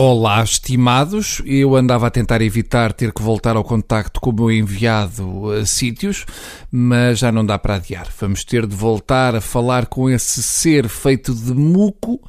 Olá, estimados. Eu andava a tentar evitar ter que voltar ao contacto com o meu enviado a sítios, mas já não dá para adiar. Vamos ter de voltar a falar com esse ser feito de muco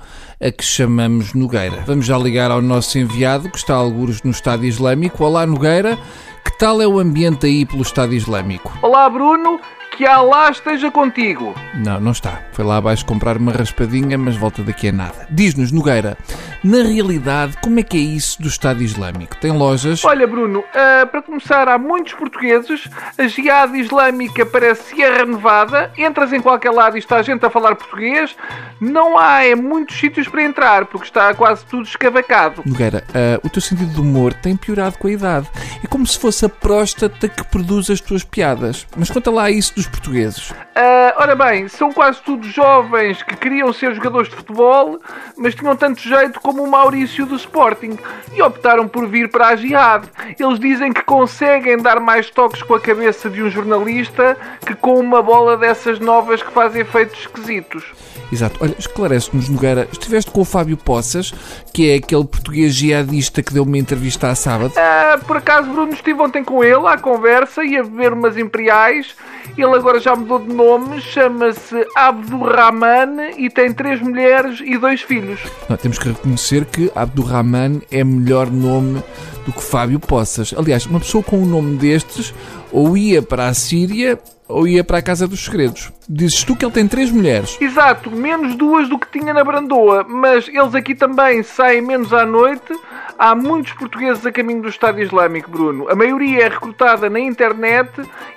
a que chamamos Nogueira. Vamos já ligar ao nosso enviado, que está a alguros no Estado Islâmico. Olá, Nogueira. Que tal é o ambiente aí pelo Estado Islâmico? Olá, Bruno que Allah esteja contigo. Não, não está. Foi lá abaixo comprar uma raspadinha, mas volta daqui a nada. Diz-nos, Nogueira, na realidade, como é que é isso do Estado Islâmico? Tem lojas? Olha, Bruno, uh, para começar, há muitos portugueses, a Jihad Islâmica parece Sierra Nevada, entras em qualquer lado e está a gente a falar português, não há é, muitos sítios para entrar, porque está quase tudo escavacado. Nogueira, uh, o teu sentido de humor tem piorado com a idade. É como se fosse a próstata que produz as tuas piadas. Mas conta lá isso dos portugueses? Uh, ora bem, são quase todos jovens que queriam ser jogadores de futebol, mas tinham tanto jeito como o Maurício do Sporting e optaram por vir para a Jihad. Eles dizem que conseguem dar mais toques com a cabeça de um jornalista que com uma bola dessas novas que fazem efeitos esquisitos. Exato. Olha, esclarece-nos, Nogueira, estiveste com o Fábio Poças, que é aquele português jihadista que deu uma entrevista à sábado? Ah, por acaso, Bruno, estive ontem com ele à conversa e a beber umas imperiais. Ele agora já mudou de nome, chama-se Abdurrahman e tem três mulheres e dois filhos. Não, temos que reconhecer que Abdurrahman é melhor nome do que Fábio Poças. Aliás, uma pessoa com um nome destes ou ia para a Síria ou ia para a Casa dos Segredos. Dizes tu que ele tem três mulheres. Exato, menos duas do que tinha na Brandoa, mas eles aqui também saem menos à noite. Há muitos portugueses a caminho do Estado Islâmico, Bruno. A maioria é recrutada na internet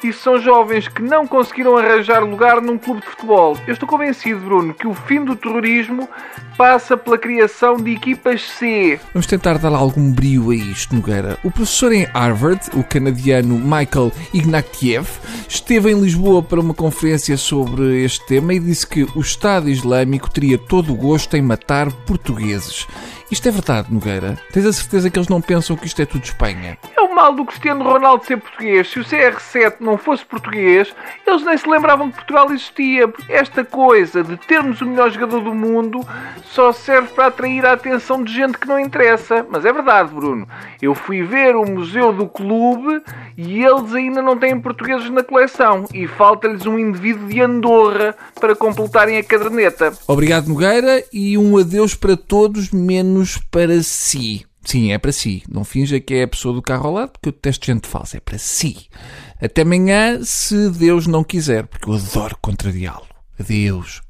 e são jovens que não conseguiram arranjar lugar num clube de futebol. Eu estou convencido, Bruno, que o fim do terrorismo passa pela criação de equipas C. Vamos tentar dar algum brio a isto, Nogueira. O professor em Harvard, o canadiano Michael Ignatieff, esteve em Lisboa para uma conferência sobre este tema e disse que o Estado Islâmico teria todo o gosto em matar portugueses. Isto é verdade, Nogueira? Tens a certeza que eles não pensam que isto é tudo Espanha? É o mal do Cristiano Ronaldo ser português. Se o CR7 não fosse português, eles nem se lembravam que Portugal existia. Esta coisa de termos o melhor jogador do mundo só serve para atrair a atenção de gente que não interessa. Mas é verdade, Bruno. Eu fui ver o museu do clube e eles ainda não têm portugueses na coleção. E falta-lhes um indivíduo de Andorra para completarem a caderneta. Obrigado, Nogueira, e um adeus para todos, menos menos para si. Sim, é para si. Não finja que é a pessoa do carro ao lado, porque eu detesto gente falsa. É para si. Até amanhã, se Deus não quiser, porque eu adoro contrariá-lo. Adeus.